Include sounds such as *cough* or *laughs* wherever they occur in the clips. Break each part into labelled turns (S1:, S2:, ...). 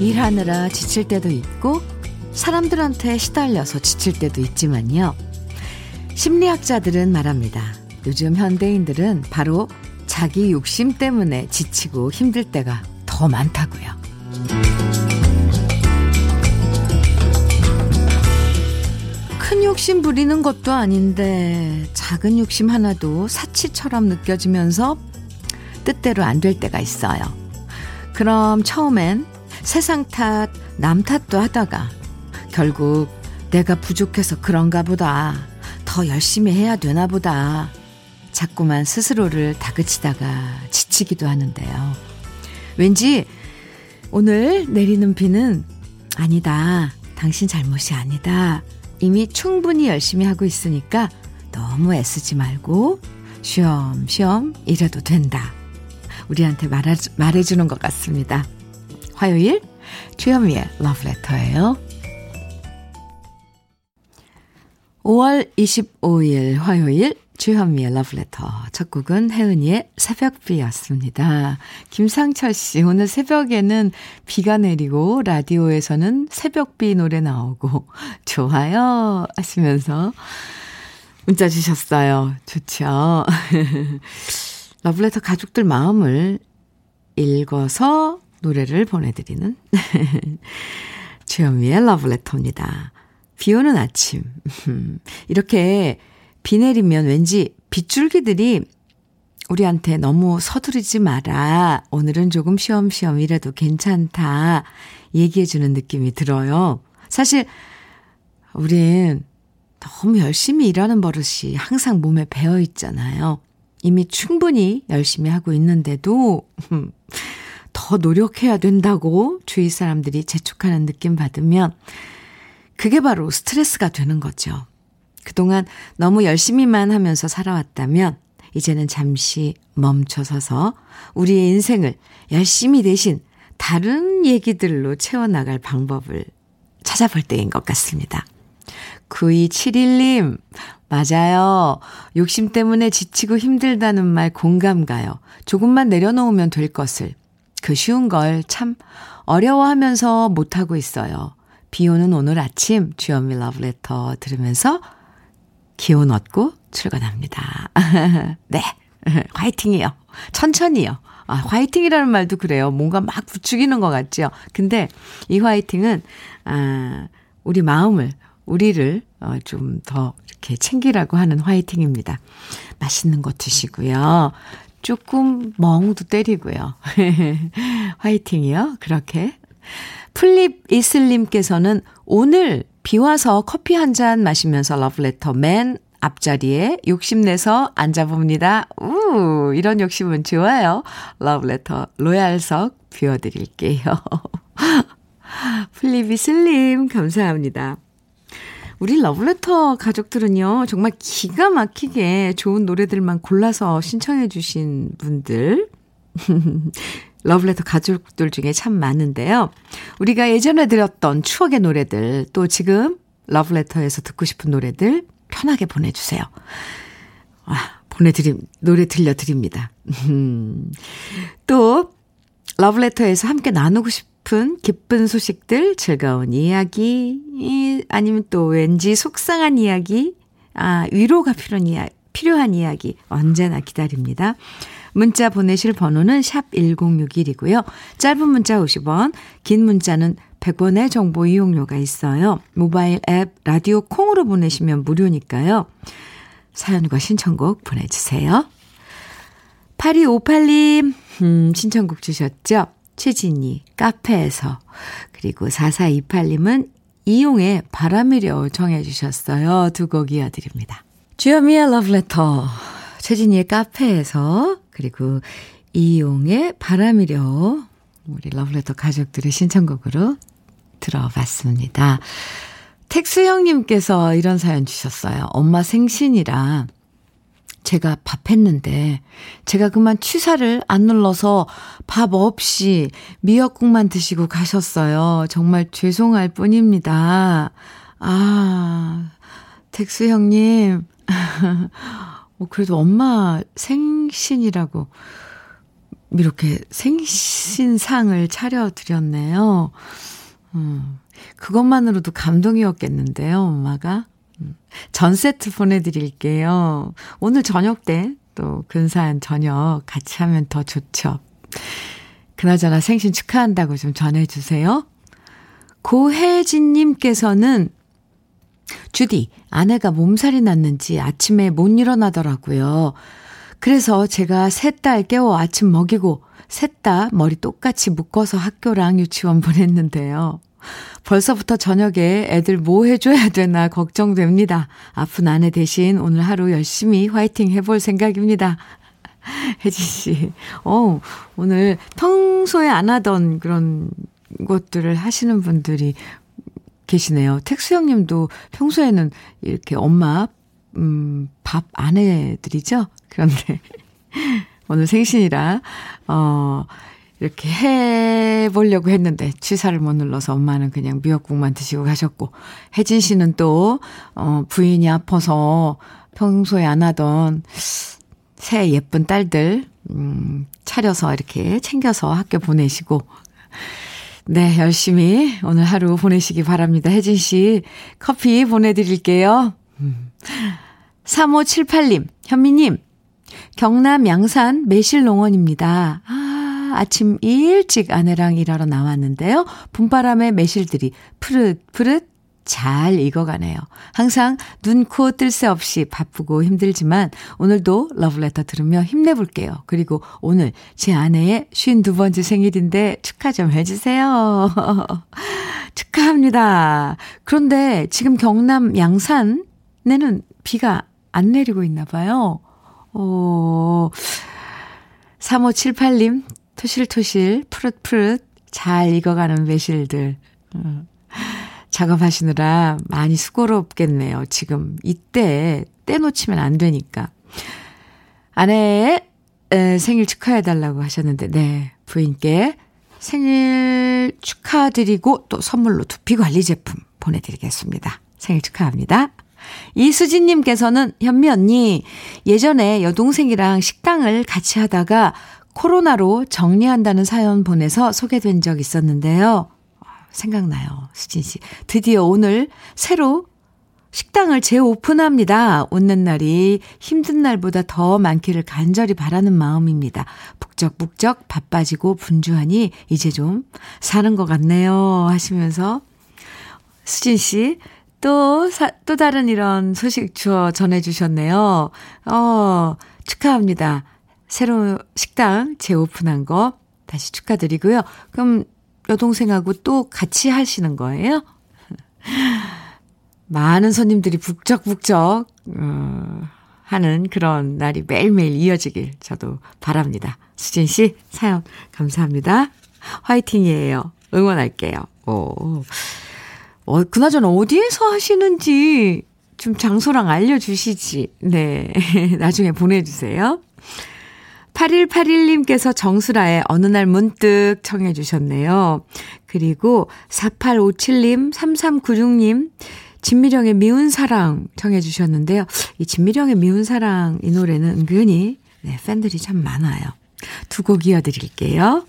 S1: 일하느라 지칠 때도 있고 사람들한테 시달려서 지칠 때도 있지만요. 심리학자들은 말합니다. 요즘 현대인들은 바로 자기 욕심 때문에 지치고 힘들 때가 더 많다고요. 큰 욕심 부리는 것도 아닌데 작은 욕심 하나도 사치처럼 느껴지면서 뜻대로 안 될 때가 있어요. 그럼 처음엔 세상 탓, 남 탓도 하다가 결국 내가 부족해서 그런가 보다. 더 열심히 해야 되나 보다. 자꾸만 스스로를 다그치다가 지치기도 하는데요. 왠지 오늘 내리는 비는 아니다. 당신 잘못이 아니다. 이미 충분히 열심히 하고 있으니까 너무 애쓰지 말고 쉬엄쉬엄 이래도 된다. 우리한테 말해, 말해주는 것 같습니다. 화요일 주현미의 러브레터예요. 5월 25일 화요일 주현미의 러브레터 첫 곡은 혜은이의 새벽비였습니다. 김상철 씨 오늘 새벽에는 비가 내리고 라디오에서는 새벽비 노래 나오고 *laughs* 좋아요 하시면서 문자 주셨어요. 좋죠. *laughs* 러브레터 가족들 마음을 읽어서 노래를 보내드리는 *laughs* 주현미의 러브레터입니다. 비 오는 아침. 이렇게 비 내리면 왠지 빗줄기들이 우리한테 너무 서두르지 마라. 오늘은 조금 쉬엄쉬엄 이래도 괜찮다. 얘기해주는 느낌이 들어요. 사실, 우린 너무 열심히 일하는 버릇이 항상 몸에 배어 있잖아요. 이미 충분히 열심히 하고 있는데도, 더 노력해야 된다고 주위 사람들이 재촉하는 느낌 받으면 그게 바로 스트레스가 되는 거죠. 그동안 너무 열심히만 하면서 살아왔다면 이제는 잠시 멈춰서서 우리의 인생을 열심히 대신 다른 얘기들로 채워나갈 방법을 찾아볼 때인 것 같습니다. 9271님, 맞아요. 욕심 때문에 지치고 힘들다는 말 공감 가요. 조금만 내려놓으면 될 것을. 그 쉬운 걸 참 어려워하면서 못하고 있어요. 비 오는 오늘 아침 주현미 러브레터 들으면서 기운 얻고 출근합니다. *laughs* 네. *laughs* 화이팅이요. 천천히요. 아, 화이팅이라는 말도 그래요. 뭔가 막 부추기는 것 같죠. 근데 이 화이팅은, 아, 우리 마음을, 우리를 어, 좀 더 이렇게 챙기라고 하는 화이팅입니다. 맛있는 거 드시고요. 조금 멍도 때리고요. *laughs* 화이팅이요. 그렇게. 풀잎 이슬님께서는 오늘 비 와서 커피 한 잔 마시면서 러브레터 맨 앞자리에 욕심내서 앉아봅니다. 우, 이런 욕심은 좋아요. 러브레터 로얄석 비워드릴게요. *laughs* 이슬님, 감사합니다. 우리 러브레터 가족들은요, 정말 기가 막히게 좋은 노래들만 골라서 신청해 주신 분들. *laughs* 러브레터 가족들 중에 참 많은데요. 우리가 예전에 들었던 추억의 노래들, 또 지금 러브레터에서 듣고 싶은 노래들 편하게 보내주세요. 아, 보내드림, 노래 들려드립니다. *laughs* 또, 러브레터에서 함께 나누고 싶 싶은 기쁜 소식들, 즐거운 이야기, 아니면 또 왠지 속상한 이야기, 아, 위로가 필요한 이야기, 필요한 이야기 언제나 기다립니다. 문자 보내실 번호는 샵 1061이고요. 짧은 문자 50원, 긴 문자는 100원의 정보 이용료가 있어요. 모바일 앱 라디오 콩으로 보내시면 무료니까요. 사연과 신청곡 보내주세요. 8258님, 음, 신청곡 주셨죠? 최진희, 카페에서. 그리고 4428님은 이용의 바람이려 정해 주셨어요. 두 곡 이어드립니다. 주여미의 러브레터, 최진희의 카페에서, 그리고 이용의 바람이려 우리 러브레터 가족들의 신청곡으로 들어봤습니다. 텍스 형님께서 이런 사연 주셨어요. 엄마 생신이라 제가 밥 했는데 제가 그만 취사를 안 눌러서 밥 없이 미역국만 드시고 가셨어요. 정말 죄송할 뿐입니다. 아, 텍스 형님. *laughs* 어, 그래도 엄마 생신이라고 이렇게 생신상을 차려드렸네요. 음, 그것만으로도 감동이었겠는데요, 엄마가. 음, 전 세트 보내드릴게요. 오늘 저녁 때 또 근사한 저녁 같이 하면 더 좋죠. 그나저나 생신 축하한다고 좀 전해주세요. 고혜진님께서는 주디, 아내가 몸살이 났는지 아침에 못 일어나더라고요. 그래서 제가 셋 딸 깨워 아침 먹이고 셋 다 머리 똑같이 묶어서 학교랑 유치원 보냈는데요. 벌써부터 저녁에 애들 뭐 해줘야 되나 걱정됩니다. 아픈 아내 대신 오늘 하루 열심히 화이팅 해볼 생각입니다. *laughs* 혜지 씨, 어, 오늘 평소에 안 하던 그런 것들을 하시는 분들이 계시네요. 택수 형 님도 평소에는 이렇게 엄마, 음, 밥안 해드리죠? 그런데 *laughs* 오늘 생신이라, 어, 이렇게 해보려고 했는데 취사를 못 눌러서 엄마는 그냥 미역국만 드시고 가셨고 혜진 씨는 또 어, 부인이 아파서 평소에 안 하던 새 예쁜 딸들 음, 차려서 이렇게 챙겨서 학교 보내시고 네 열심히 오늘 하루 보내시기 바랍니다. 혜진 씨 커피 보내드릴게요. 음. 3578님 현미님 경남 양산 매실농원입니다. 아, 아침 일찍 아내랑 일하러 나왔는데요. 봄바람에 매실들이 푸릇푸릇 잘 익어가네요. 항상 눈, 코, 뜰 새 없이 바쁘고 힘들지만 오늘도 러브레터 들으며 힘내볼게요. 그리고 오늘 제 아내의 52번째 생일인데 축하 좀 해주세요. *laughs* 축하합니다. 그런데 지금 경남 양산에는 비가 안 내리고 있나 봐요. 어, 3578님, 토실토실, 푸릇푸릇 잘 익어가는 매실들. 음. 작업하시느라 많이 수고롭겠네요. 지금 이때 떼놓치면 안 되니까. 아내의 생일 축하해달라고 하셨는데, 네, 부인께 생일 축하드리고 또 선물로 두피 관리 제품 보내드리겠습니다. 생일 축하합니다. 이수진님께서는 현미 언니, 예전에 여동생이랑 식당을 같이 하다가 코로나로 정리한다는 사연 보내서 소개된 적 있었는데요. 생각나요, 수진 씨. 드디어 오늘 새로 식당을 재오픈합니다. 웃는 날이 힘든 날보다 더 많기를 간절히 바라는 마음입니다. 북적북적 바빠지고 분주하니 이제 좀 사는 것 같네요. 하시면서 수진 씨, 또, 사, 또 다른 이런 소식 주어 전해주셨네요. 어, 축하합니다. 새로운 식당 재오픈한 거 다시 축하드리고요. 그럼 여동생하고 또 같이 하시는 거예요? *laughs* 많은 손님들이 북적북적, 어, 하는 그런 날이 매일매일 이어지길 저도 바랍니다. 수진 씨, 사연 감사합니다. 화이팅이에요. 응원할게요. 오. 어, 그나저나 어디에서 하시는지 좀 장소랑 알려주시지. 네. *laughs* 나중에 보내주세요. 8181님께서 정수라의 어느 날 문득 청해 주셨네요. 그리고 4857님, 3396님, 진미령의 미운 사랑 청해 주셨는데요. 이 진미령의 미운 사랑 이 노래는 은근히 네, 팬들이 참 많아요. 두 곡 이어드릴게요.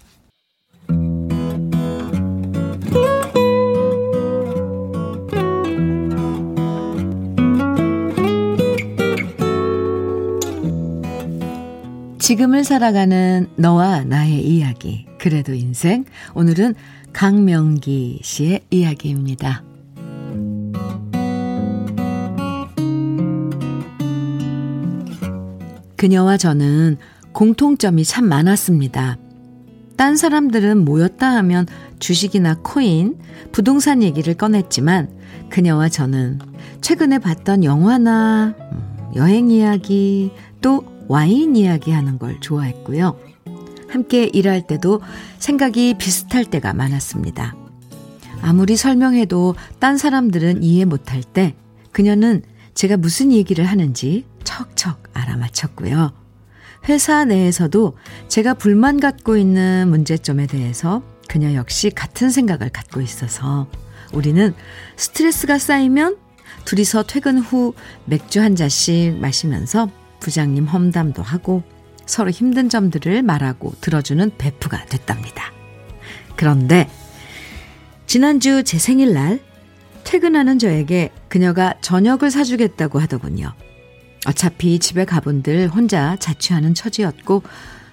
S1: 지금을 살아가는 너와 나의 이야기. 그래도 인생. 오늘은 강명기 씨의 이야기입니다. 그녀와 저는 공통점이 참 많았습니다. 딴 사람들은 모였다 하면 주식이나 코인, 부동산 얘기를 꺼냈지만 그녀와 저는 최근에 봤던 영화나 음, 여행 이야기, 또 와인 이야기 하는 걸 좋아했고요. 함께 일할 때도 생각이 비슷할 때가 많았습니다. 아무리 설명해도 딴 사람들은 이해 못할 때 그녀는 제가 무슨 얘기를 하는지 척척 알아맞혔고요. 회사 내에서도 제가 불만 갖고 있는 문제점에 대해서 그녀 역시 같은 생각을 갖고 있어서 우리는 스트레스가 쌓이면 둘이서 퇴근 후 맥주 한 잔씩 마시면서 부장님 험담도 하고 서로 힘든 점들을 말하고 들어주는 베프가 됐답니다. 그런데 지난주 제 생일날 퇴근하는 저에게 그녀가 저녁을 사주겠다고 하더군요. 어차피 집에 가본들 혼자 자취하는 처지였고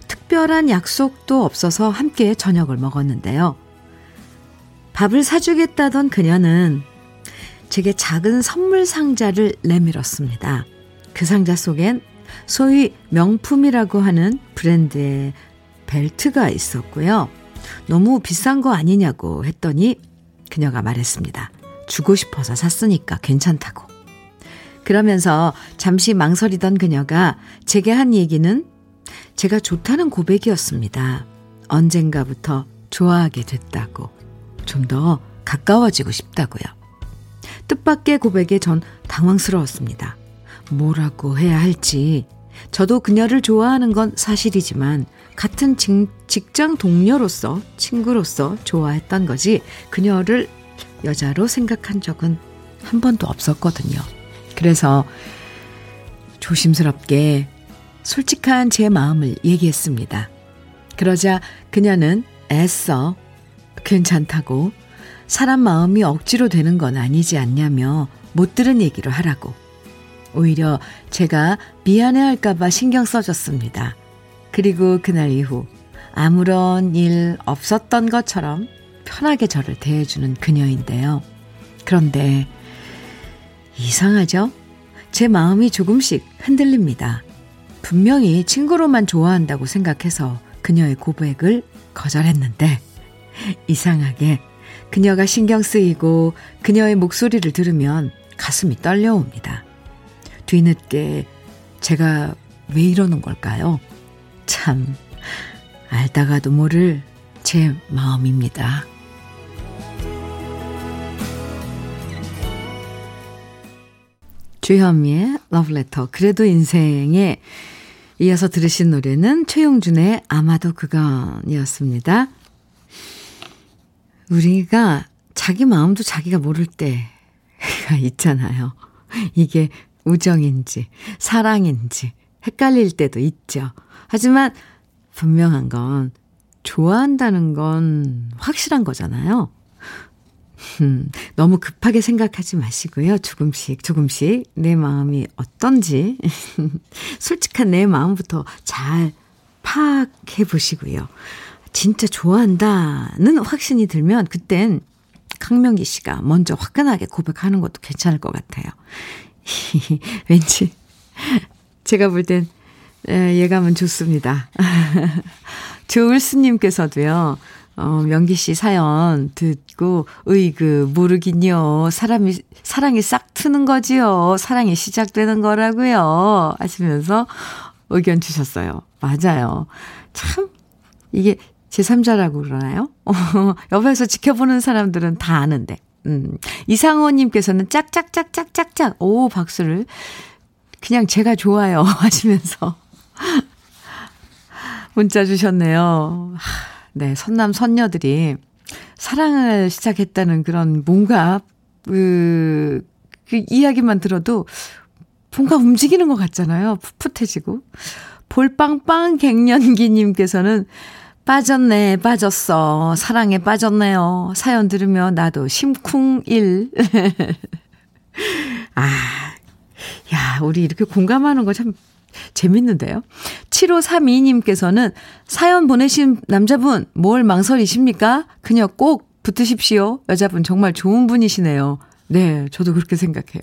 S1: 특별한 약속도 없어서 함께 저녁을 먹었는데요. 밥을 사주겠다던 그녀는 제게 작은 선물 상자를 내밀었습니다. 그 상자 속엔 소위 명품이라고 하는 브랜드의 벨트가 있었고요. 너무 비싼 거 아니냐고 했더니 그녀가 말했습니다. 주고 싶어서 샀으니까 괜찮다고. 그러면서 잠시 망설이던 그녀가 제게 한 얘기는 제가 좋다는 고백이었습니다. 언젠가부터 좋아하게 됐다고. 좀 더 가까워지고 싶다고요. 뜻밖의 고백에 전 당황스러웠습니다. 뭐라고 해야 할지. 저도 그녀를 좋아하는 건 사실이지만 같은 직장 동료로서 친구로서 좋아했던 거지 그녀를 여자로 생각한 적은 한 번도 없었거든요. 그래서 조심스럽게 솔직한 제 마음을 얘기했습니다. 그러자 그녀는 애써 괜찮다고 사람 마음이 억지로 되는 건 아니지 않냐며 못 들은 얘기를 하라고. 오히려 제가 미안해 할까봐 신경 써줬습니다. 그리고 그날 이후 아무런 일 없었던 것처럼 편하게 저를 대해주는 그녀인데요. 그런데 이상하죠? 제 마음이 조금씩 흔들립니다. 분명히 친구로만 좋아한다고 생각해서 그녀의 고백을 거절했는데 이상하게 그녀가 신경 쓰이고 그녀의 목소리를 들으면 가슴이 떨려옵니다. 뒤늦게 제가 왜 이러는 걸까요? 참, 알다가도 모를 제 마음입니다. 주현미의 러브레터. 그래도 인생에 이어서 들으신 노래는 최용준의 아마도 그건이었습니다. 우리가 자기 마음도 자기가 모를 때가 있잖아요. 이게 우정인지 사랑인지 헷갈릴 때도 있죠. 하지만 분명한 건 좋아한다는 건 확실한 거잖아요. 음, 너무 급하게 생각하지 마시고요. 조금씩, 조금씩 내 마음이 어떤지, *laughs* 솔직한 내 마음부터 잘 파악해 보시고요. 진짜 좋아한다는 확신이 들면 그땐 강명기 씨가 먼저 화끈하게 고백하는 것도 괜찮을 것 같아요. *laughs* 왠지 제가 볼 땐 예감은 좋습니다. *laughs* 조을스님께서도요. 어, 명기 씨 사연 듣고, 으이그, 모르긴요. 사람이, 사랑이 싹 트는 거지요. 사랑이 시작되는 거라고요. 하시면서 의견 주셨어요. 맞아요. 참, 이게 제3자라고 그러나요? *laughs* 옆에서 지켜보는 사람들은 다 아는데. 음. 이상호님께서는 짝짝짝짝짝짝, 오, 박수를. 그냥 제가 좋아요. *laughs* 하시면서 문자 주셨네요. 네, 선남, 선녀들이 사랑을 시작했다는 그런 뭔가, 그, 그 이야기만 들어도 뭔가 움직이는 것 같잖아요. 풋풋해지고. 볼빵빵 갱년기님께서는 빠졌네, 빠졌어. 사랑에 빠졌네요. 사연 들으면 나도 심쿵일. *laughs* 아, 야, 우리 이렇게 공감하는 거 참 재밌는데요. 7532님께서는 사연 보내신 남자분 뭘 망설이십니까? 그녀 꼭 붙으십시오. 여자분 정말 좋은 분이시네요. 네, 저도 그렇게 생각해요.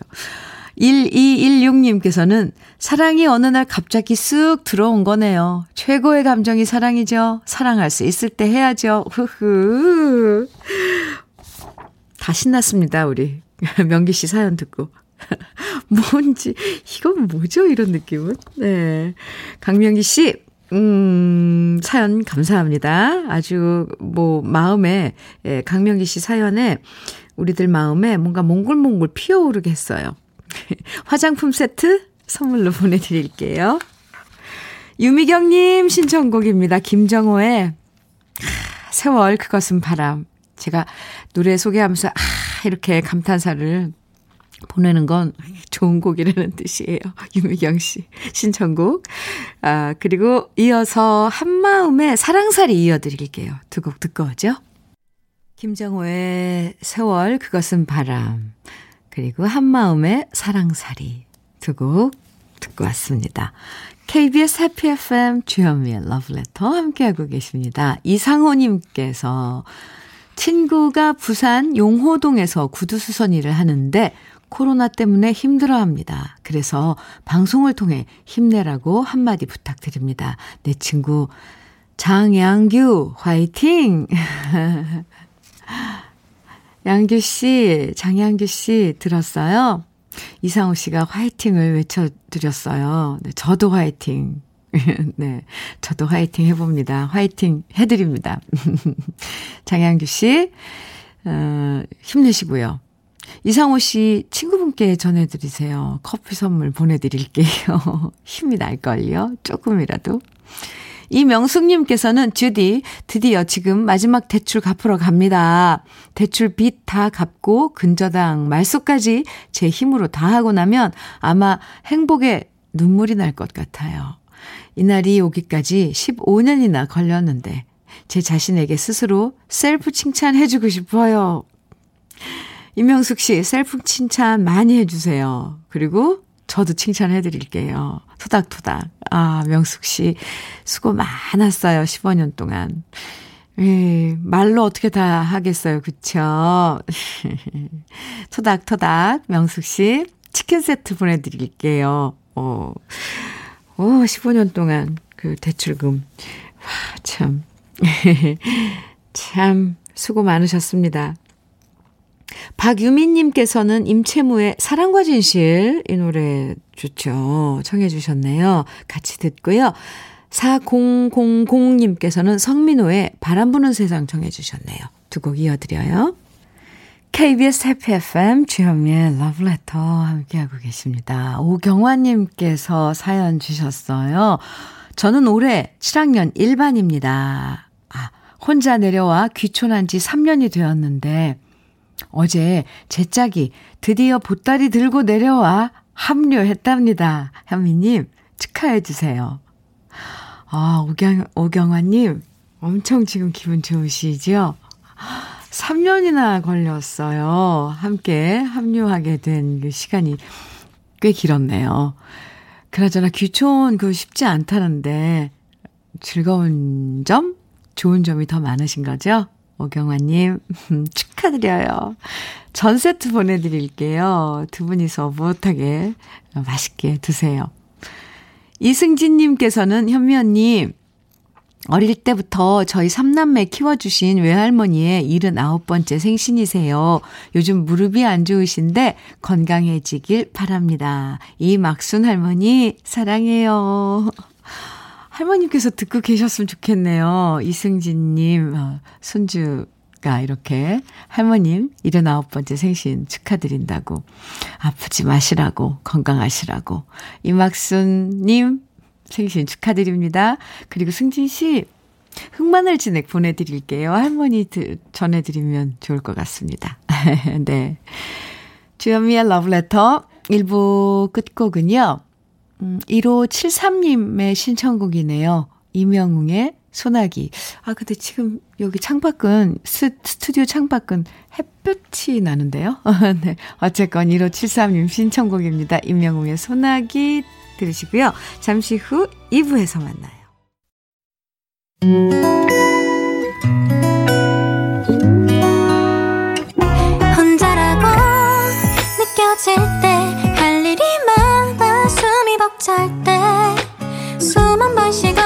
S1: 1216님께서는 사랑이 어느 날 갑자기 쓱 들어온 거네요. 최고의 감정이 사랑이죠. 사랑할 수 있을 때 해야죠. 흐흐. 다 신났습니다, 우리. *laughs* 명기 씨 사연 듣고. *laughs* 뭔지, 이건 뭐죠? 이런 느낌은. 네. 강명기 씨, 음, 사연 감사합니다. 아주, 뭐, 마음에, 예, 강명기 씨 사연에 우리들 마음에 뭔가 몽글몽글 피어오르게 했어요. *laughs* 화장품 세트 선물로 보내드릴게요. 유미경님 신청곡입니다. 김정호의 세월 그것은 바람. 제가 노래 소개하면서 아 이렇게 감탄사를 보내는 건 좋은 곡이라는 뜻이에요. *laughs* 유미경 씨 신청곡. 아 그리고 이어서 한마음의 사랑살이 이어드릴게요. 두 곡 듣고 오죠. 김정호의 세월 그것은 바람 그리고 한마음의 사랑살이 두 곡 듣고 왔습니다. KBS 해피 FM 주현미의 러브레터 함께하고 계십니다. 이상호님께서 친구가 부산 용호동에서 구두 수선 일을 하는데 코로나 때문에 힘들어 합니다. 그래서 방송을 통해 힘내라고 한마디 부탁드립니다. 내 친구 장양규 화이팅! *laughs* 양규 씨, 장양규 씨 들었어요? 이상호 씨가 화이팅을 외쳐드렸어요. 네, 저도 화이팅. *laughs* 네, 저도 화이팅 해봅니다. 화이팅 해드립니다. *laughs* 장양규 씨, 어, 힘내시고요. 이상호 씨 친구분께 전해드리세요. 커피 선물 보내드릴게요. *laughs* 힘이 날걸요? 조금이라도. 이명숙님께서는 주디, 드디어 지금 마지막 대출 갚으러 갑니다. 대출 빚 다 갚고 근저당 말소까지 제 힘으로 다 하고 나면 아마 행복의 눈물이 날 것 같아요. 이날이 오기까지 15년이나 걸렸는데 제 자신에게 스스로 셀프 칭찬해주고 싶어요. 이명숙 씨, 셀프 칭찬 많이 해주세요. 그리고 저도 칭찬해 드릴게요. 토닥토닥. 아, 명숙 씨, 수고 많았어요. 15년 동안. 예, 말로 어떻게 다 하겠어요. 그쵸? *laughs* 토닥토닥, 명숙 씨, 치킨 세트 보내드릴게요. 어, 오, 15년 동안 그 대출금. 와, 참. *laughs* 참, 수고 많으셨습니다. 박유민님께서는 임채무의 사랑과 진실 이 노래 좋죠. 청해 주셨네요. 같이 듣고요. 4000님께서는 성민호의 바람 부는 세상 청해 주셨네요. 두 곡 이어드려요. KBS 해피 FM 주현미의 러브레터 함께하고 계십니다. 오경화님께서 사연 주셨어요. 저는 올해 7학년 1반입니다. 아, 혼자 내려와 귀촌한 지 3년이 되었는데 어제 제 짝이 드디어 보따리 들고 내려와 합류했답니다. 현미님, 축하해 주세요. 아, 오경, 오경화님, 엄청 지금 기분 좋으시죠? 3년이나 걸렸어요. 함께 합류하게 된 그 시간이 꽤 길었네요. 그나저나 귀촌 그거 쉽지 않다는데 즐거운 점, 좋은 점이 더 많으신 거죠? 오경화님, 축하드려요. 전 세트 보내드릴게요. 두 분이서 무엇하게 맛있게 드세요. 이승진님께서는 현미 언님, 어릴 때부터 저희 삼남매 키워주신 외할머니의 79번째 생신이세요. 요즘 무릎이 안 좋으신데 건강해지길 바랍니다. 이 막순 할머니, 사랑해요. 할머님께서 듣고 계셨으면 좋겠네요. 이승진님, 어, 손주 가 이렇게 할머님 79번째 생신 축하드린다고. 아프지 마시라고, 건강하시라고. 이막순님 생신 축하드립니다. 그리고 승진 씨, 흑마늘 진액 보내드릴게요. 할머니 전해드리면 좋을 것 같습니다. *laughs* 네. 주현미의 러브레터 1부 끝곡은요. 음, 1573님의 신청곡이네요. 이명웅의 소나기. 아, 근데 지금 여기 창밖은, 스, 스튜디오 창밖은 햇볕이 나는데요. *laughs* 네. 어쨌건 1573님 신청곡입니다. 임명웅의 소나기 들으시고요. 잠시 후 2부에서 만나요. 혼자라고 느껴질 때 숨이 벅찰 때숨 한 번 쉬고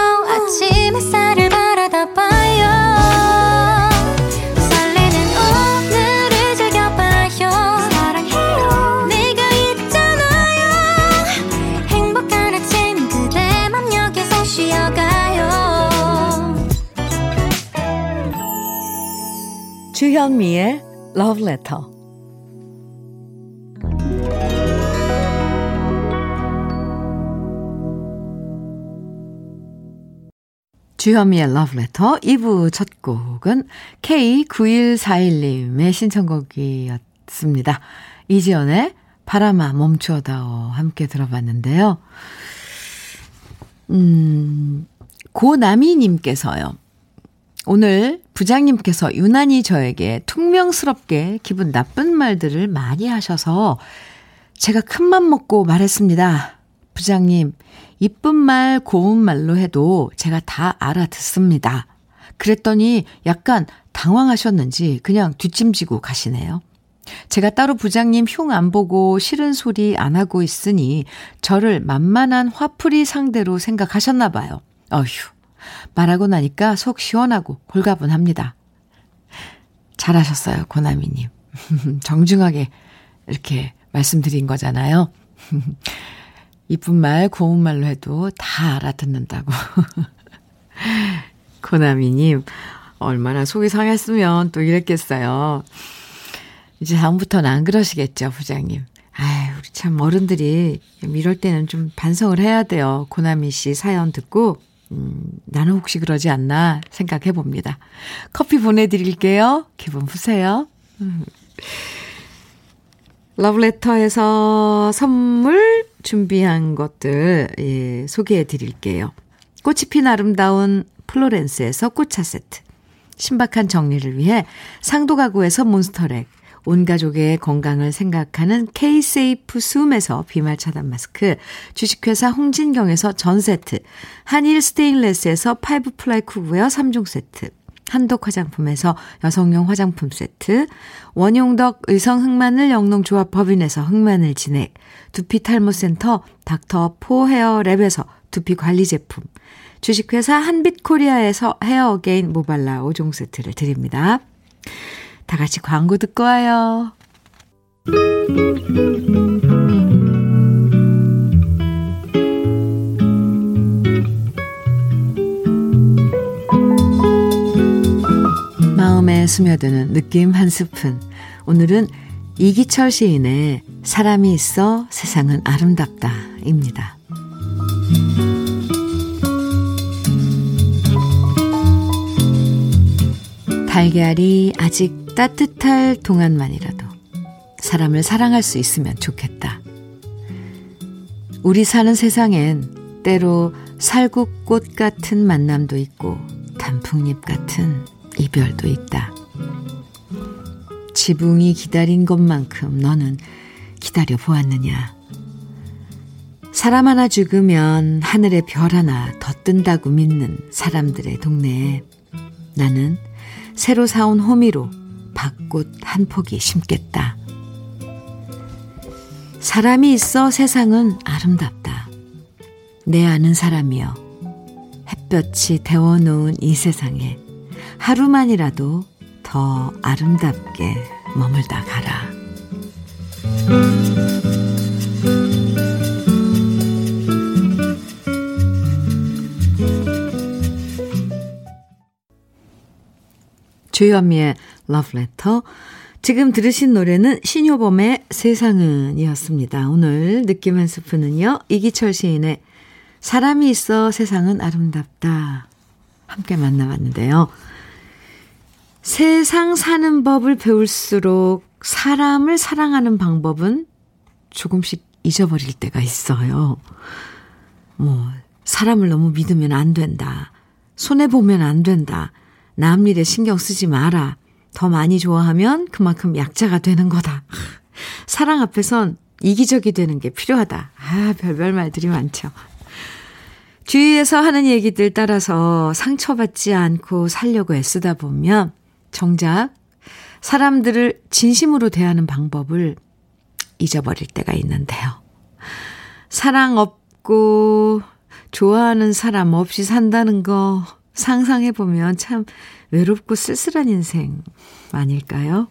S1: 주현미의 Love Letter 주현미의 러브레터 2부 첫 곡은 K9141님의 신청곡이었습니다. 이지연의 바람아 멈추어다오 함께 들어봤는데요. 음, 고나미님께서요. 오늘 부장님께서 유난히 저에게 퉁명스럽게 기분 나쁜 말들을 많이 하셔서 제가 큰 맘 먹고 말했습니다. 부장님, 이쁜 말, 고운 말로 해도 제가 다 알아듣습니다. 그랬더니 약간 당황하셨는지 그냥 뒷짐지고 가시네요. 제가 따로 부장님 흉 안 보고 싫은 소리 안 하고 있으니 저를 만만한 화풀이 상대로 생각하셨나 봐요. 어휴, 말하고 나니까 속 시원하고 홀가분합니다. 잘하셨어요, 고나미님. *laughs* 정중하게 이렇게 말씀드린 거잖아요. *laughs* 이쁜 말, 고운 말로 해도 다 알아듣는다고. *laughs* 고나미님, 얼마나 속이 상했으면 또 이랬겠어요. 이제 다음부터는 안 그러시겠죠, 부장님. 아유, 우리 참 어른들이 이럴 때는 좀 반성을 해야 돼요. 고나미 씨 사연 듣고, 음, 나는 혹시 그러지 않나 생각해 봅니다. 커피 보내드릴게요. 기분 푸세요. 음. 러브레터에서 선물 준비한 것들 예, 소개해 드릴게요. 꽃이 핀 아름다운 플로렌스에서 꽃차 세트. 신박한 정리를 위해 상도 가구에서 몬스터렉. 온 가족의 건강을 생각하는 K-세이프 숨에서 비말 차단 마스크, 주식회사 홍진경에서 전 세트, 한일 스테인레스에서 five ply cookware 3종 세트, 한독 화장품에서 여성용 화장품 세트, 원용덕 의성 흑마늘 영농조합 법인에서 흑마늘 진액, 두피 탈모센터 닥터 포 헤어 랩에서 두피 관리 제품, 주식회사 한빛코리아에서 헤어 어게인 모발라 5종 세트를 드립니다. 다 같이 광고 듣고 와요. 마음에 스며드는 느낌 한 스푼. 오늘은 이기철 시인의 사람이 있어 세상은 아름답다 입니다. 달걀이 아직 따뜻할 동안만이라도 사람을 사랑할 수 있으면 좋겠다. 우리 사는 세상엔 때로 살구꽃 같은 만남도 있고 단풍잎 같은 이별도 있다. 지붕이 기다린 것만큼 너는 기다려 보았느냐? 사람 하나 죽으면 하늘에 별 하나 더 뜬다고 믿는 사람들의 동네에 나는 새로 사온 호미로 밭꽃 한 폭이 심겠다. 사람이 있어 세상은 아름답다. 내 아는 사람이여 햇볕이 데워놓은 이 세상에 하루만이라도 더 아름답게 머물다 가라. 주현미의 러브레터. 지금 들으신 노래는 신효범의 세상은 이었습니다. 오늘 느낌 한 스푼은요, 이기철 시인의 사람이 있어 세상은 아름답다. 함께 만나봤는데요. 세상 사는 법을 배울수록 사람을 사랑하는 방법은 조금씩 잊어버릴 때가 있어요. 뭐, 사람을 너무 믿으면 안 된다. 손해보면 안 된다. 남 일에 신경 쓰지 마라. 더 많이 좋아하면 그만큼 약자가 되는 거다. *laughs* 사랑 앞에선 이기적이 되는 게 필요하다. 아, 별별 말들이 많죠. 주위에서 하는 얘기들 따라서 상처받지 않고 살려고 애쓰다 보면 정작 사람들을 진심으로 대하는 방법을 잊어버릴 때가 있는데요. 사랑 없고 좋아하는 사람 없이 산다는 거 상상해보면 참 외롭고 쓸쓸한 인생 아닐까요?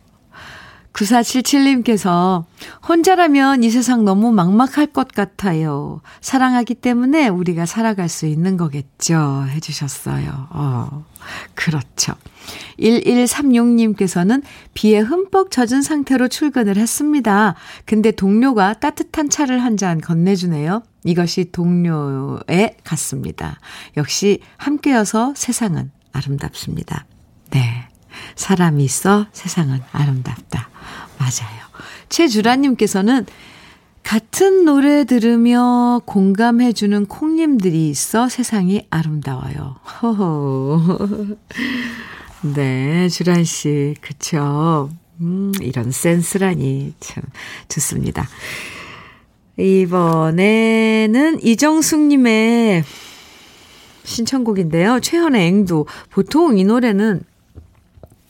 S1: 9477님께서 혼자라면 이 세상 너무 막막할 것 같아요. 사랑하기 때문에 우리가 살아갈 수 있는 거겠죠. 해주셨어요. 어, 그렇죠. 1136님께서는 비에 흠뻑 젖은 상태로 출근을 했습니다. 근데 동료가 따뜻한 차를 한 잔 건네주네요. 이것이 동료의 같습니다. 역시 함께여서 세상은 아름답습니다. 네. 사람이 있어 세상은 아름답다. 맞아요. 최주라님께서는 같은 노래 들으며 공감해주는 콩님들이 있어 세상이 아름다워요. 호호. *laughs* 네, 주란 씨. 그쵸. 음, 이런 센스라니. 참, 좋습니다. 이번에는 이정숙님의 신청곡인데요. 최현의 앵두. 보통 이 노래는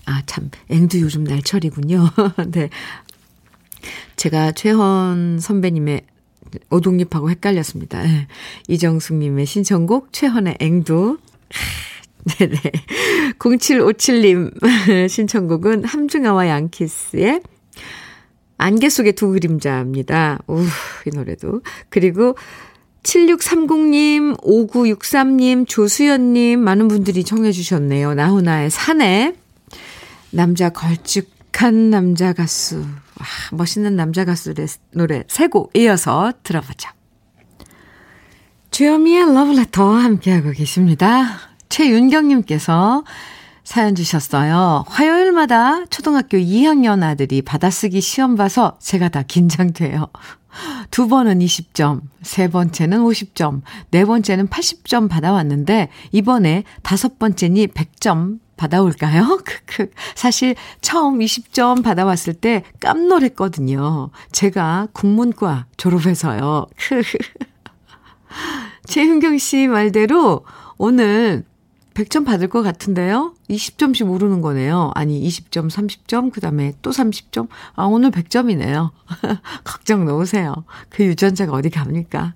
S1: 아, 참, 앵두 요즘 날철이군요. *laughs* 네. 제가 최헌 선배님의 오독립하고 헷갈렸습니다. 네. 이정숙님의 신청곡, 최헌의 앵두. 네네. 0757님 *laughs* 신청곡은 함중아와 양키스의 안개 속의 두 그림자입니다. 우, 이 노래도. 그리고 7630님, 5963님, 조수연님, 많은 분들이 청해 주셨네요. 나훈아의 산에. 남자 걸쭉한 남자 가수. 와, 멋있는 남자 가수의 노래 세 곡 이어서 들어보죠. 주여미의 러브레터 함께하고 계십니다. 최윤경님께서 사연 주셨어요. 화요일마다 초등학교 2학년 아들이 받아쓰기 시험 봐서 제가 다 긴장돼요. 두 번은 20점, 세 번째는 50점, 네 번째는 80점 받아왔는데, 이번에 다섯 번째니 100점 받아올까요? *laughs* 크크. 사실 처음 20점 받아왔을 때 깜놀했거든요. 제가 국문과 졸업해서요. 크크. *laughs* 최윤경 씨 말대로 오늘 100점 받을 것 같은데요? 20점씩 오르는 거네요. 아니, 20점, 30점, 그 다음에 또 30점. 아, 오늘 100점이네요. *laughs* 걱정 놓으세요. 그 유전자가 어디 갑니까?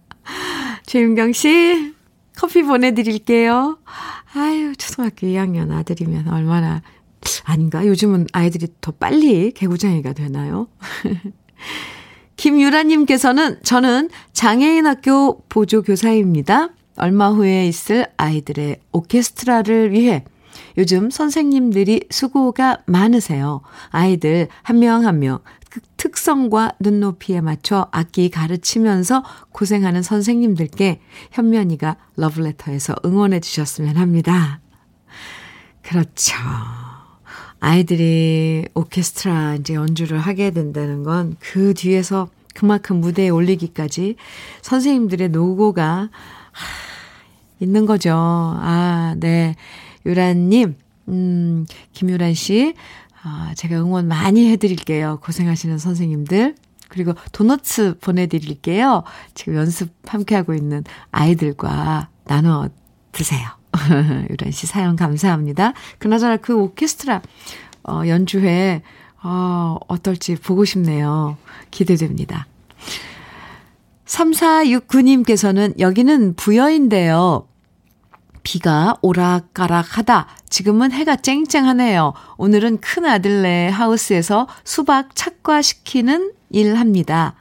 S1: 최윤경 씨, 커피 보내드릴게요. 아유, 초등학교 2학년 아들이면 얼마나, 아닌가? 요즘은 아이들이 더 빨리 개구장이가 되나요? *laughs* 김유라님께서는 저는 장애인 학교 보조교사입니다. 얼마 후에 있을 아이들의 오케스트라를 위해 요즘 선생님들이 수고가 많으세요. 아이들 한 명 한 명 특성과 눈높이에 맞춰 악기 가르치면서 고생하는 선생님들께 현면이가 러브레터에서 응원해 주셨으면 합니다. 그렇죠. 아이들이 오케스트라 이제 연주를 하게 된다는 건 그 뒤에서 그만큼 무대에 올리기까지 선생님들의 노고가 있는 거죠. 아, 네. 유란님, 음, 김유란 씨, 아, 제가 응원 많이 해드릴게요. 고생하시는 선생님들. 그리고 도너츠 보내드릴게요. 지금 연습 함께하고 있는 아이들과 나눠 드세요. *laughs* 유란 씨 사연 감사합니다. 그나저나 그 오케스트라, 어, 연주회, 어, 어떨지 보고 싶네요. 기대됩니다. 3469님께서는 여기는 부여인데요. 비가 오락가락 하다. 지금은 해가 쨍쨍하네요. 오늘은 큰 아들네 하우스에서 수박 착과시키는 일 합니다.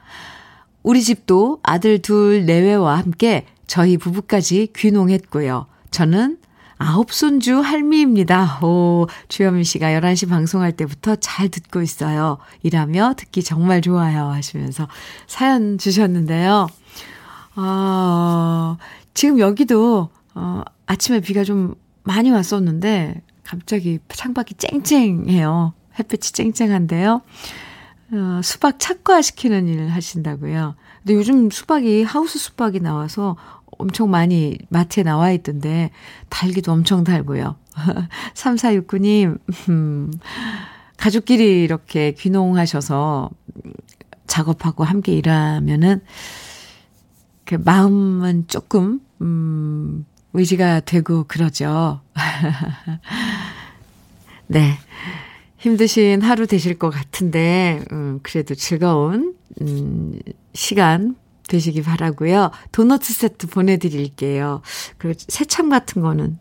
S1: 우리 집도 아들 둘 내외와 함께 저희 부부까지 귀농했고요. 저는 아홉 손주 할미입니다. 오, 주현미 씨가 11시 방송할 때부터 잘 듣고 있어요. 일하며 듣기 정말 좋아요. 하시면서 사연 주셨는데요. 아, 지금 여기도, 어, 아침에 비가 좀 많이 왔었는데, 갑자기 창밖이 쨍쨍해요. 햇빛이 쨍쨍한데요. 어, 수박 착과시키는 일 하신다고요. 근데 요즘 수박이, 하우스 수박이 나와서 엄청 많이 마트에 나와 있던데, 달기도 엄청 달고요. *laughs* 3469님, 음, 가족끼리 이렇게 귀농하셔서 작업하고 함께 일하면은, 그 마음은 조금, 음, 의지가 되고 그러죠. *laughs* 네. 힘드신 하루 되실 것 같은데, 음, 그래도 즐거운, 음, 시간 되시기 바라고요 도넛 세트 보내드릴게요. 그리고 새참 같은 거는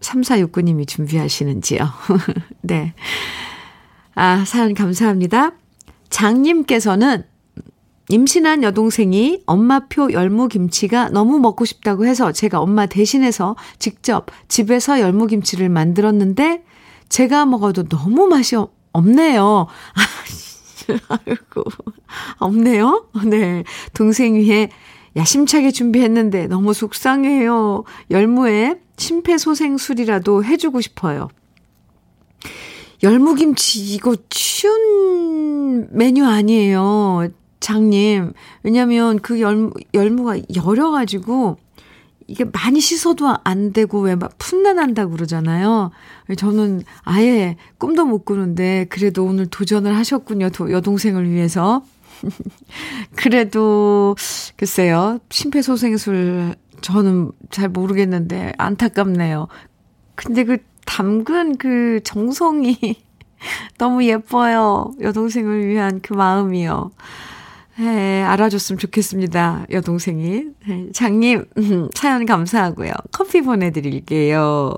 S1: 3469님이 준비하시는지요. *laughs* 네. 아, 사연 감사합니다. 장님께서는 임신한 여동생이 엄마표 열무김치가 너무 먹고 싶다고 해서 제가 엄마 대신해서 직접 집에서 열무김치를 만들었는데 제가 먹어도 너무 맛이 없네요. *laughs* 아이고, 없네요? 네. 동생 위해 야심차게 준비했는데 너무 속상해요. 열무에 심폐소생술이라도 해주고 싶어요. 열무김치 이거 쉬운 메뉴 아니에요. 장님. 왜냐면 그 열무, 열무가 열어가지고 이게 많이 씻어도 안 되고 왜 막 풋내 난다고 그러잖아요. 저는 아예 꿈도 못 꾸는데 그래도 오늘 도전을 하셨군요. 여동생을 위해서. *laughs* 그래도 글쎄요. 심폐소생술 저는 잘 모르겠는데 안타깝네요. 근데 그 담근 그 정성이 *laughs* 너무 예뻐요. 여동생을 위한 그 마음이요. 네, 알아줬으면 좋겠습니다. 여동생이. 네, 장님, 사연 감사하고요. 커피 보내드릴게요.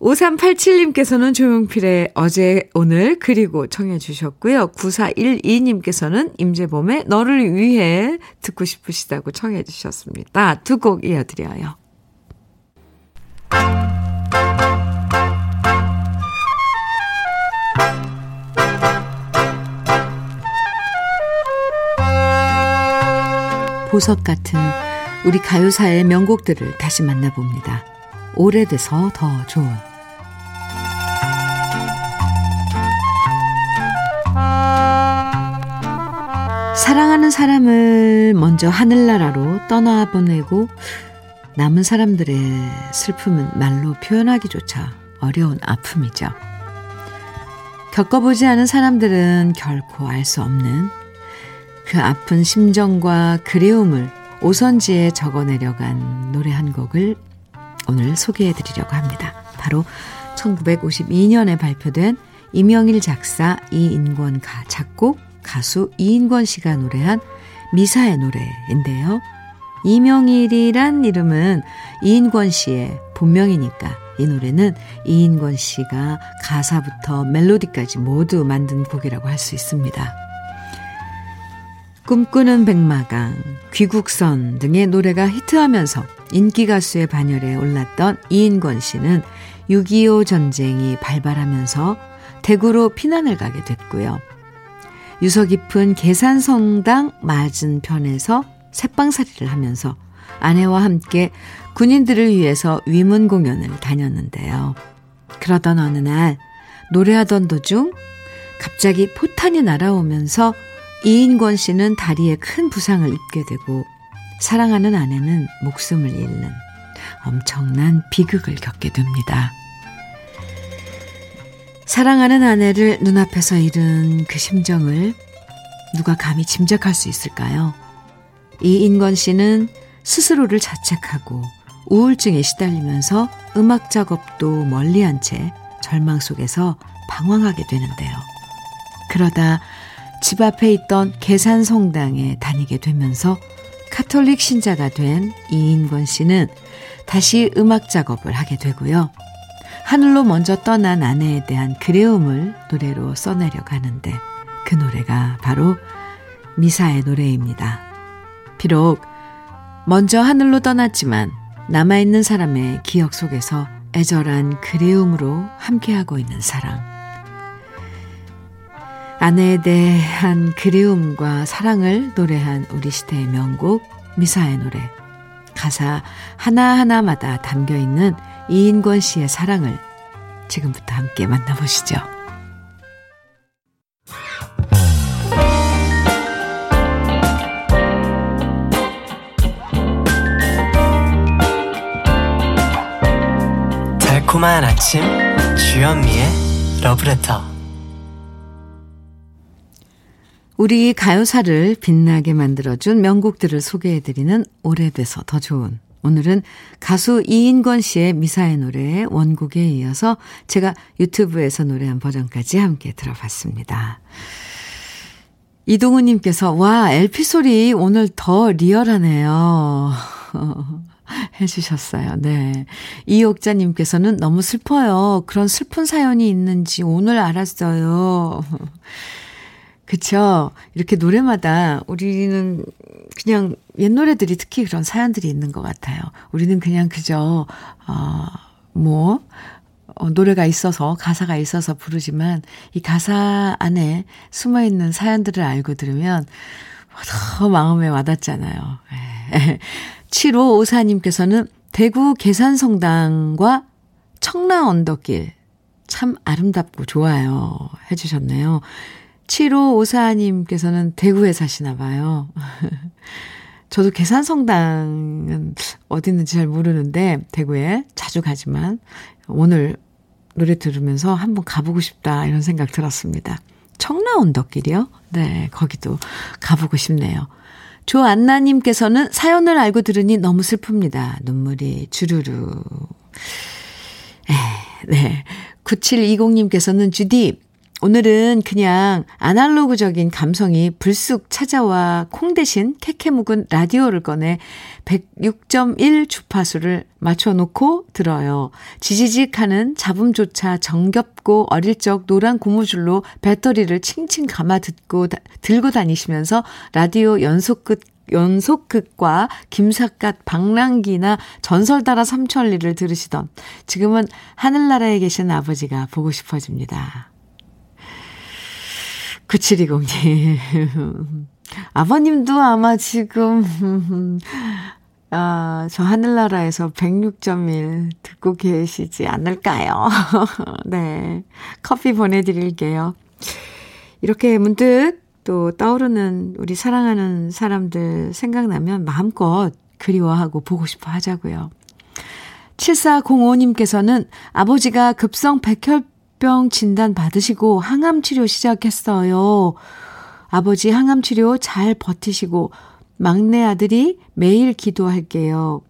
S1: 5387님께서는 조용필의 어제, 오늘, 그리고 청해 주셨고요. 9412님께서는 임재범의 너를 위해 듣고 싶으시다고 청해 주셨습니다. 두 곡 이어드려요. 보석 같은 우리 가요사의 명곡들을 다시 만나봅니다. 오래돼서 더 좋은 사랑하는 사람을 먼저 하늘나라로 떠나보내고 남은 사람들의 슬픔은 말로 표현하기조차 어려운 아픔이죠. 겪어보지 않은 사람들은 결코 알 수 없는 그 아픈 심정과 그리움을 오선지에 적어내려간 노래 한 곡을 오늘 소개해 드리려고 합니다. 바로 1952년에 발표된 이명일 작사 이인권 가 작곡 가수 이인권 씨가 노래한 미사의 노래인데요. 이명일이란 이름은 이인권 씨의 본명이니까 이 노래는 이인권 씨가 가사부터 멜로디까지 모두 만든 곡이라고 할 수 있습니다. 꿈꾸는 백마강, 귀국선 등의 노래가 히트하면서 인기 가수의 반열에 올랐던 이인권 씨는 6.25 전쟁이 발발하면서 대구로 피난을 가게 됐고요. 유서 깊은 계산성당 맞은편에서 새빵살이를 하면서 아내와 함께 군인들을 위해서 위문 공연을 다녔는데요. 그러던 어느 날 노래하던 도중 갑자기 포탄이 날아오면서 이인권 씨는 다리에 큰 부상을 입게 되고 사랑하는 아내는 목숨을 잃는 엄청난 비극을 겪게 됩니다. 사랑하는 아내를 눈앞에서 잃은 그 심정을 누가 감히 짐작할 수 있을까요? 이인권 씨는 스스로를 자책하고 우울증에 시달리면서 음악 작업도 멀리한 채 절망 속에서 방황하게 되는데요. 그러다 집 앞에 있던 계산성당에 다니게 되면서 카톨릭 신자가 된 이인권 씨는 다시 음악 작업을 하게 되고요. 하늘로 먼저 떠난 아내에 대한 그리움을 노래로 써내려 가는데 그 노래가 바로 미사의 노래입니다. 비록 먼저 하늘로 떠났지만 남아있는 사람의 기억 속에서 애절한 그리움으로 함께하고 있는 사랑. 아내에 대한 그리움과 사랑을 노래한 우리 시대의 명곡 미사의 노래. 가사 하나하나마다 담겨 있는 이인권 씨의 사랑을 지금부터 함께 만나보시죠. 달콤한 아침 주현미의 러브레터 우리 가요사를 빛나게 만들어준 명곡들을 소개해드리는 오래돼서 더 좋은. 오늘은 가수 이인권 씨의 미사의 노래의 원곡에 이어서 제가 유튜브에서 노래한 버전까지 함께 들어봤습니다. 이동우님께서, 와, LP 소리 오늘 더 리얼하네요. *laughs* 해주셨어요. 네. 이옥자님께서는 너무 슬퍼요. 그런 슬픈 사연이 있는지 오늘 알았어요. 그쵸. 이렇게 노래마다 우리는 그냥 옛 노래들이 특히 그런 사연들이 있는 것 같아요. 우리는 그냥 그저, 어, 뭐, 어, 노래가 있어서, 가사가 있어서 부르지만, 이 가사 안에 숨어 있는 사연들을 알고 들으면 더 마음에 와닿잖아요. *laughs* 7554님께서는 대구 계산성당과 청라 언덕길 참 아름답고 좋아요. 해주셨네요. 7554님께서는 대구에 사시나 봐요. *laughs* 저도 계산성당은 어디 있는지 잘 모르는데 대구에 자주 가지만 오늘 노래 들으면서 한번 가보고 싶다 이런 생각 들었습니다. 청라 언덕길이요? 네, 거기도 가보고 싶네요. 조안나님께서는 사연을 알고 들으니 너무 슬픕니다. 눈물이 주르르. 에, 네. 9720님께서는 주디, 오늘은 그냥 아날로그적인 감성이 불쑥 찾아와 콩 대신 캐캐 묵은 라디오를 꺼내 106.1 주파수를 맞춰놓고 들어요. 지지직 하는 잡음조차 정겹고 어릴 적 노란 고무줄로 배터리를 칭칭 감아 듣고, 들고 다니시면서 라디오 연속 끝 연속극과 김삿갓 방랑기나 전설 따라 삼천리를 들으시던 지금은 하늘나라에 계신 아버지가 보고 싶어집니다. 9720님. 아버님도 아마 지금, 아, 저 하늘나라에서 106.1 듣고 계시지 않을까요? *laughs* 네. 커피 보내드릴게요. 이렇게 문득 또 떠오르는 우리 사랑하는 사람들 생각나면 마음껏 그리워하고 보고 싶어 하자고요. 7405님께서는 아버지가 급성 백혈 당뇨병 진단 받으시고 항암 치료 시작했어요. 아버지 항암 치료 잘 버티시고 막내 아들이 매일 기도할게요.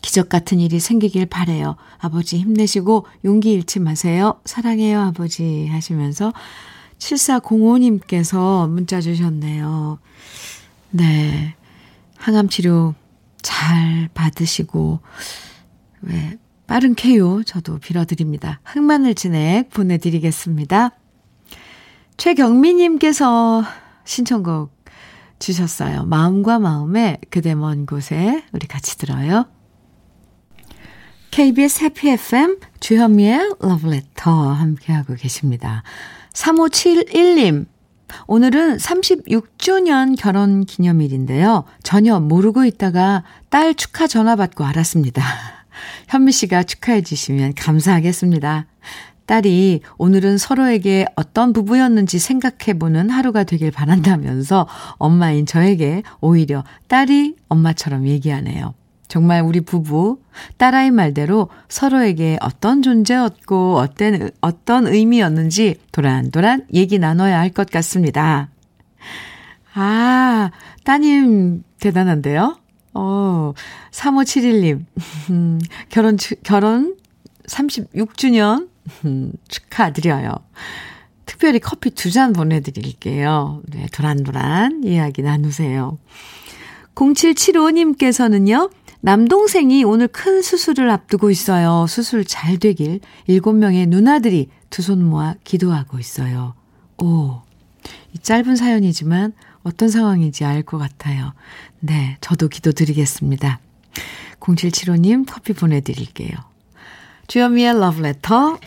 S1: 기적 같은 일이 생기길 바래요. 아버지 힘내시고 용기 잃지 마세요. 사랑해요, 아버지 하시면서 7405님께서 문자 주셨네요. 네. 항암 치료 잘 받으시고 왜 빠른 쾌유 저도 빌어드립니다. 흑마늘 진액 보내드리겠습니다. 최경미님께서 신청곡 주셨어요. 마음과 마음에 그대 먼 곳에 우리 같이 들어요. KBS 해피 FM 주현미의 러브레터 함께하고 계십니다. 3571님 오늘은 36주년 결혼 기념일인데요. 전혀 모르고 있다가 딸 축하 전화 받고 알았습니다. 현미 씨가 축하해 주시면 감사하겠습니다. 딸이 오늘은 서로에게 어떤 부부였는지 생각해보는 하루가 되길 바란다면서 엄마인 저에게 오히려 딸이 엄마처럼 얘기하네요. 정말 우리 부부, 딸아이 말대로 서로에게 어떤 존재였고 어떤, 어떤 의미였는지 도란도란 얘기 나눠야 할 것 같습니다. 아, 따님 대단한데요? 어, 3571님, 음, *laughs* 결혼, 결혼 36주년 음, *laughs* 축하드려요. 특별히 커피 두 잔 보내드릴게요. 네, 도란도란 이야기 나누세요. 0775님께서는요, 남동생이 오늘 큰 수술을 앞두고 있어요. 수술 잘 되길 7명의 누나들이 두 손 모아 기도하고 있어요. 오, 이 짧은 사연이지만 어떤 상황인지 알 것 같아요. 네, 저도 기도드리겠습니다. 0775님 커피 보내드릴게요. 주현미의 러브레터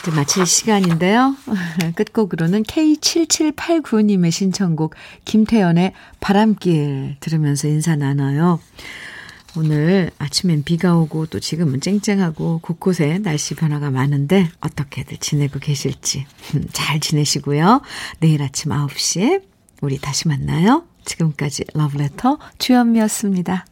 S1: 이제 마칠 시간인데요. *laughs* 끝곡으로는 K7789님의 신청곡 김태연의 바람길 들으면서 인사 나눠요. 오늘 아침엔 비가 오고 또 지금은 쨍쨍하고 곳곳에 날씨 변화가 많은데 어떻게들 지내고 계실지 *laughs* 잘 지내시고요. 내일 아침 9시에 우리 다시 만나요. 지금까지 러브레터 주현미였습니다.